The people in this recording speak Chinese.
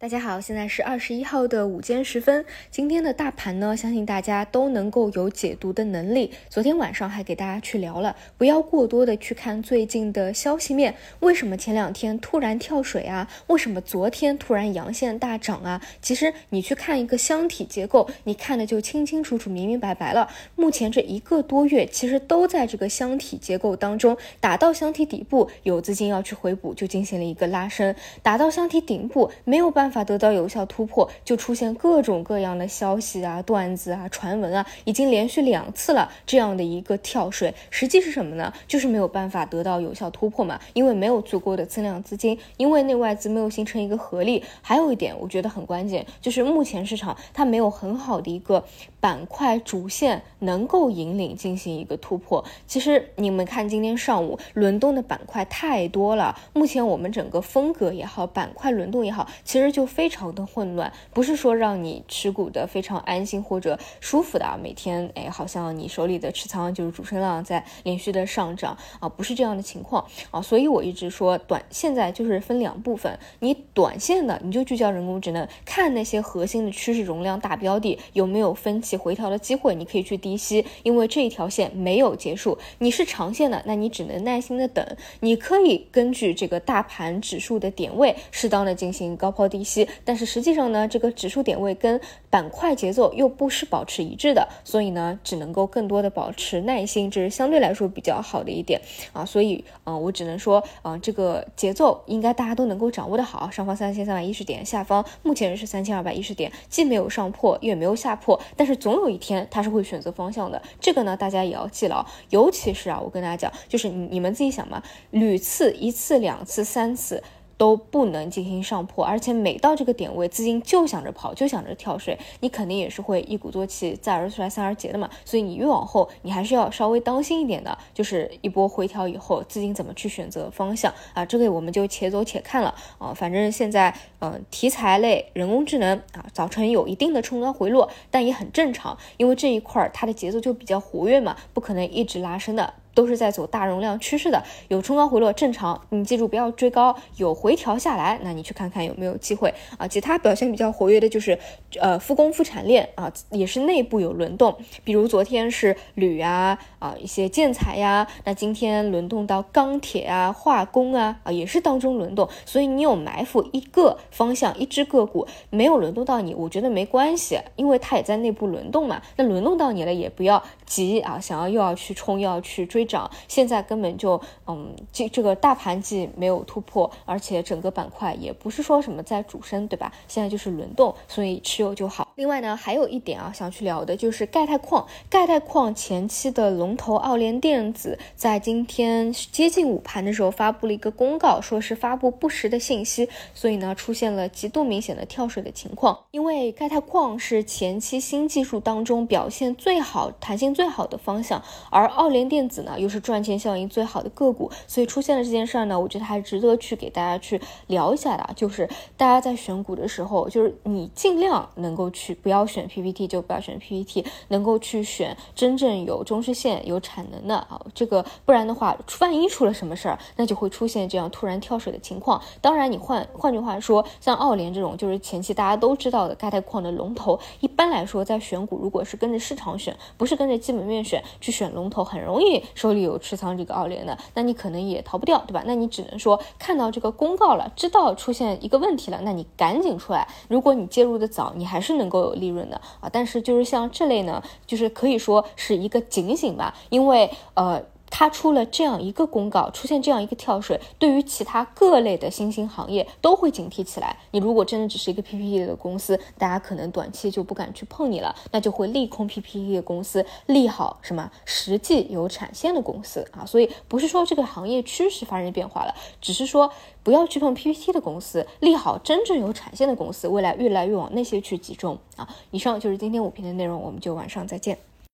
大家好，现在是二十一号的午间时分。今天的大盘呢，相信大家都能够有解读的能力。昨天晚上还给大家去聊了，不要过多的去看最近的消息面。为什么前两天突然跳水啊？为什么昨天突然阳线大涨啊？其实你去看一个箱体结构，你看的就清清楚楚、明明白白了。目前这一个多月，其实都在这个箱体结构当中，打到箱体底部，有资金要去回补，就进行了一个拉升；打到箱体顶部，没有办法。法得到有效突破，就出现各种各样的消息啊、段子啊、传闻啊，已经连续两次了这样的一个跳水，实际是什么呢？就是没有办法得到有效突破嘛，因为没有足够的增量资金，因为内外资没有形成一个合力。还有一点，我觉得很关键，就是目前市场它没有很好的一个板块主线能够引领进行一个突破。其实你们看今天上午轮动的板块太多了，目前我们整个风格也好，板块轮动也好，其实。就非常的混乱，不是说让你持股的非常安心或者舒服的啊，每天哎，好像你手里的持仓就是主升浪在连续的上涨啊，不是这样的情况啊，所以我一直说短现在就是分两部分，你短线的你就聚焦人工智能，看那些核心的趋势容量大标的有没有分歧回调的机会，你可以去低吸，因为这一条线没有结束。你是长线的，那你只能耐心的等，你可以根据这个大盘指数的点位，适当的进行高抛低。但是实际上呢，这个指数点位跟板块节奏又不是保持一致的，所以呢，只能够更多的保持耐心，这是相对来说比较好的一点啊。所以啊，我只能说啊，这个节奏应该大家都能够掌握的好。上方三千三百一十点，下方目前是三千二百一十点，既没有上破，也没有下破，但是总有一天它是会选择方向的。这个呢，大家也要记牢。尤其是啊，我跟大家讲，就是你你们自己想嘛，屡次一次两次三次。都不能进行上破，而且每到这个点位，资金就想着跑，就想着跳水，你肯定也是会一鼓作气，再而衰，三而竭的嘛。所以你越往后，你还是要稍微当心一点的，就是一波回调以后，资金怎么去选择方向啊？这个我们就且走且看了啊。反正现在，嗯，题材类、人工智能啊，早晨有一定的冲高回落，但也很正常，因为这一块它的节奏就比较活跃嘛，不可能一直拉升的。都是在走大容量趋势的，有冲高回落正常，你记住不要追高，有回调下来，那你去看看有没有机会啊。其他表现比较活跃的就是，呃，复工复产链啊，也是内部有轮动，比如昨天是铝啊啊一些建材呀，那今天轮动到钢铁啊、化工啊啊也是当中轮动，所以你有埋伏一个方向一只个股没有轮动到你，我觉得没关系，因为它也在内部轮动嘛。那轮动到你了也不要急啊，想要又要去冲又要去追。涨，现在根本就，嗯，这这个大盘既没有突破，而且整个板块也不是说什么在主升，对吧？现在就是轮动，所以持有就好。另外呢，还有一点啊，想去聊的就是钙钛矿。钙钛矿前期的龙头奥联电子在今天接近午盘的时候发布了一个公告，说是发布不实的信息，所以呢出现了极度明显的跳水的情况。因为钙钛矿是前期新技术当中表现最好、弹性最好的方向，而奥联电子呢。又是赚钱效应最好的个股，所以出现了这件事儿呢，我觉得还值得去给大家去聊一下的。就是大家在选股的时候，就是你尽量能够去不要选 PPT，就不要选 PPT，能够去选真正有中视线、有产能的啊。这个不然的话，万一出了什么事儿，那就会出现这样突然跳水的情况。当然，你换换句话说，像奥联这种就是前期大家都知道的钙钛矿的龙头，一般来说在选股，如果是跟着市场选，不是跟着基本面选，去选龙头，很容易。手里有持仓这个奥联的，那你可能也逃不掉，对吧？那你只能说看到这个公告了，知道出现一个问题了，那你赶紧出来。如果你介入的早，你还是能够有利润的啊。但是就是像这类呢，就是可以说是一个警醒吧，因为呃。它出了这样一个公告，出现这样一个跳水，对于其他各类的新兴行业都会警惕起来。你如果真的只是一个 PPT 的公司，大家可能短期就不敢去碰你了，那就会利空 PPT 的公司，利好什么实际有产线的公司啊。所以不是说这个行业趋势发生变化了，只是说不要去碰 PPT 的公司，利好真正有产线的公司，未来越来越往那些去集中啊。以上就是今天五评的内容，我们就晚上再见。